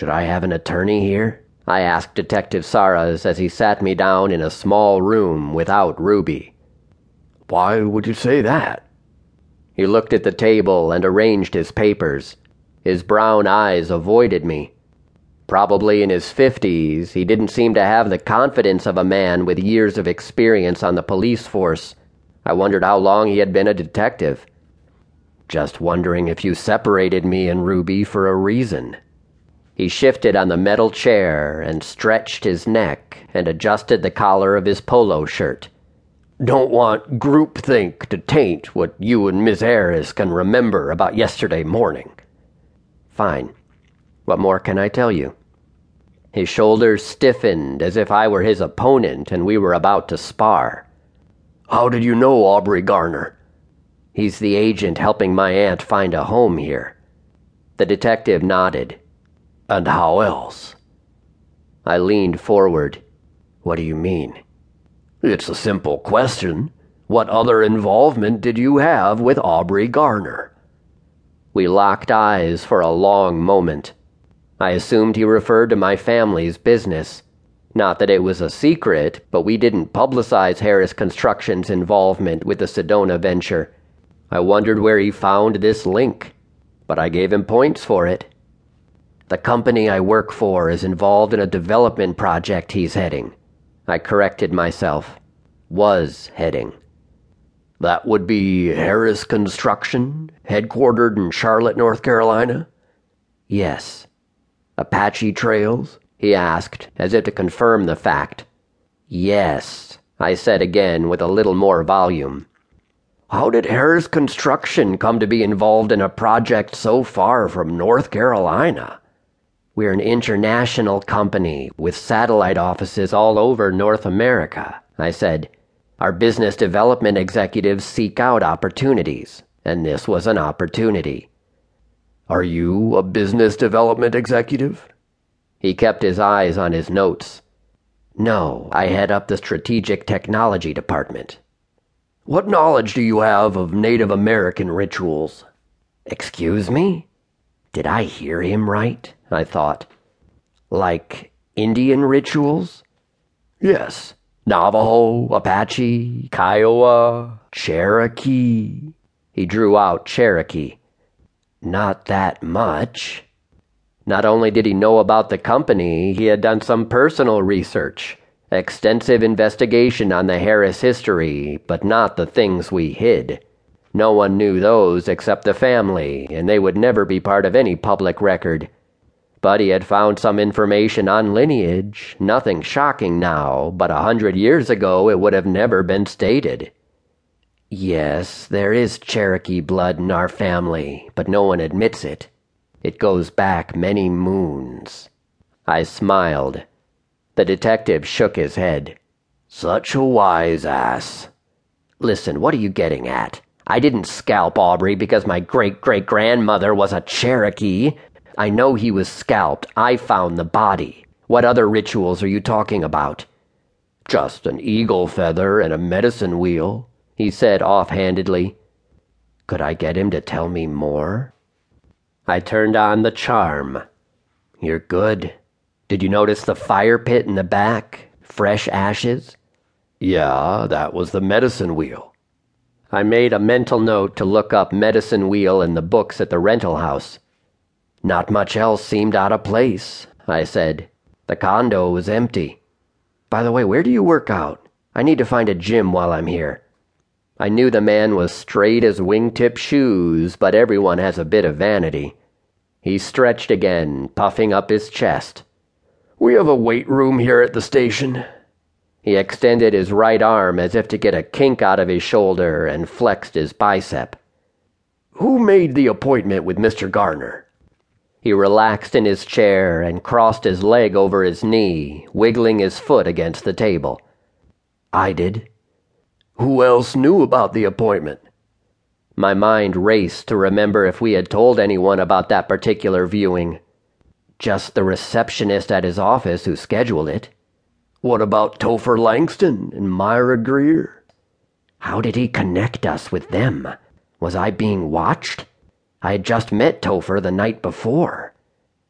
Should I have an attorney here? I asked Detective Saras as he sat me down in a small room without Ruby. Why would you say that? He looked at the table and arranged his papers. His brown eyes avoided me. Probably in his fifties, he didn't seem to have the confidence of a man with years of experience on the police force. I wondered how long he had been a detective. Just wondering if you separated me and Ruby for a reason. He shifted on the metal chair and stretched his neck and adjusted the collar of his polo shirt. Don't want groupthink to taint what you and Miss Harris can remember about yesterday morning. Fine. What more can I tell you? His shoulders stiffened as if I were his opponent and we were about to spar. How did you know Aubrey Garner? He's the agent helping my aunt find a home here. The detective nodded. And how else? I leaned forward. What do you mean? It's a simple question. What other involvement did you have with Aubrey Garner? We locked eyes for a long moment. I assumed he referred to my family's business. Not that it was a secret, but we didn't publicize Harris Construction's involvement with the Sedona venture. I wondered where he found this link, but I gave him points for it. The company I work for is involved in a development project he's heading. I corrected myself. Was heading. That would be Harris Construction, headquartered in Charlotte, North Carolina? Yes. Apache Trails? he asked, as if to confirm the fact. Yes, I said again with a little more volume. How did Harris Construction come to be involved in a project so far from North Carolina? We're an international company with satellite offices all over North America, I said. Our business development executives seek out opportunities, and this was an opportunity. Are you a business development executive? He kept his eyes on his notes. No, I head up the strategic technology department. What knowledge do you have of Native American rituals? Excuse me? Did I hear him right? I thought. Like Indian rituals? Yes. Navajo, Apache, Kiowa, Cherokee. He drew out Cherokee. Not that much. Not only did he know about the company, he had done some personal research, extensive investigation on the Harris history, but not the things we hid. No one knew those except the family, and they would never be part of any public record. He had found some information on lineage, nothing shocking now, but a hundred years ago it would have never been stated. Yes, there is Cherokee blood in our family, but no one admits it. It goes back many moons. I smiled. The detective shook his head. Such a wise ass. Listen, what are you getting at? I didn't scalp Aubrey because my great great grandmother was a Cherokee. I know he was scalped. I found the body. What other rituals are you talking about? Just an eagle feather and a medicine wheel, he said offhandedly. Could I get him to tell me more? I turned on the charm. You're good. Did you notice the fire pit in the back? Fresh ashes? Yeah, that was the medicine wheel. I made a mental note to look up medicine wheel in the books at the rental house. Not much else seemed out of place, I said. The condo was empty. By the way, where do you work out? I need to find a gym while I'm here. I knew the man was straight as wingtip shoes, but everyone has a bit of vanity. He stretched again, puffing up his chest. We have a weight room here at the station. He extended his right arm as if to get a kink out of his shoulder and flexed his bicep. Who made the appointment with Mr. Garner? He relaxed in his chair and crossed his leg over his knee, wiggling his foot against the table. I did. Who else knew about the appointment? My mind raced to remember if we had told anyone about that particular viewing. Just the receptionist at his office who scheduled it. What about Topher Langston and Myra Greer? How did he connect us with them? Was I being watched? I had just met Topher the night before.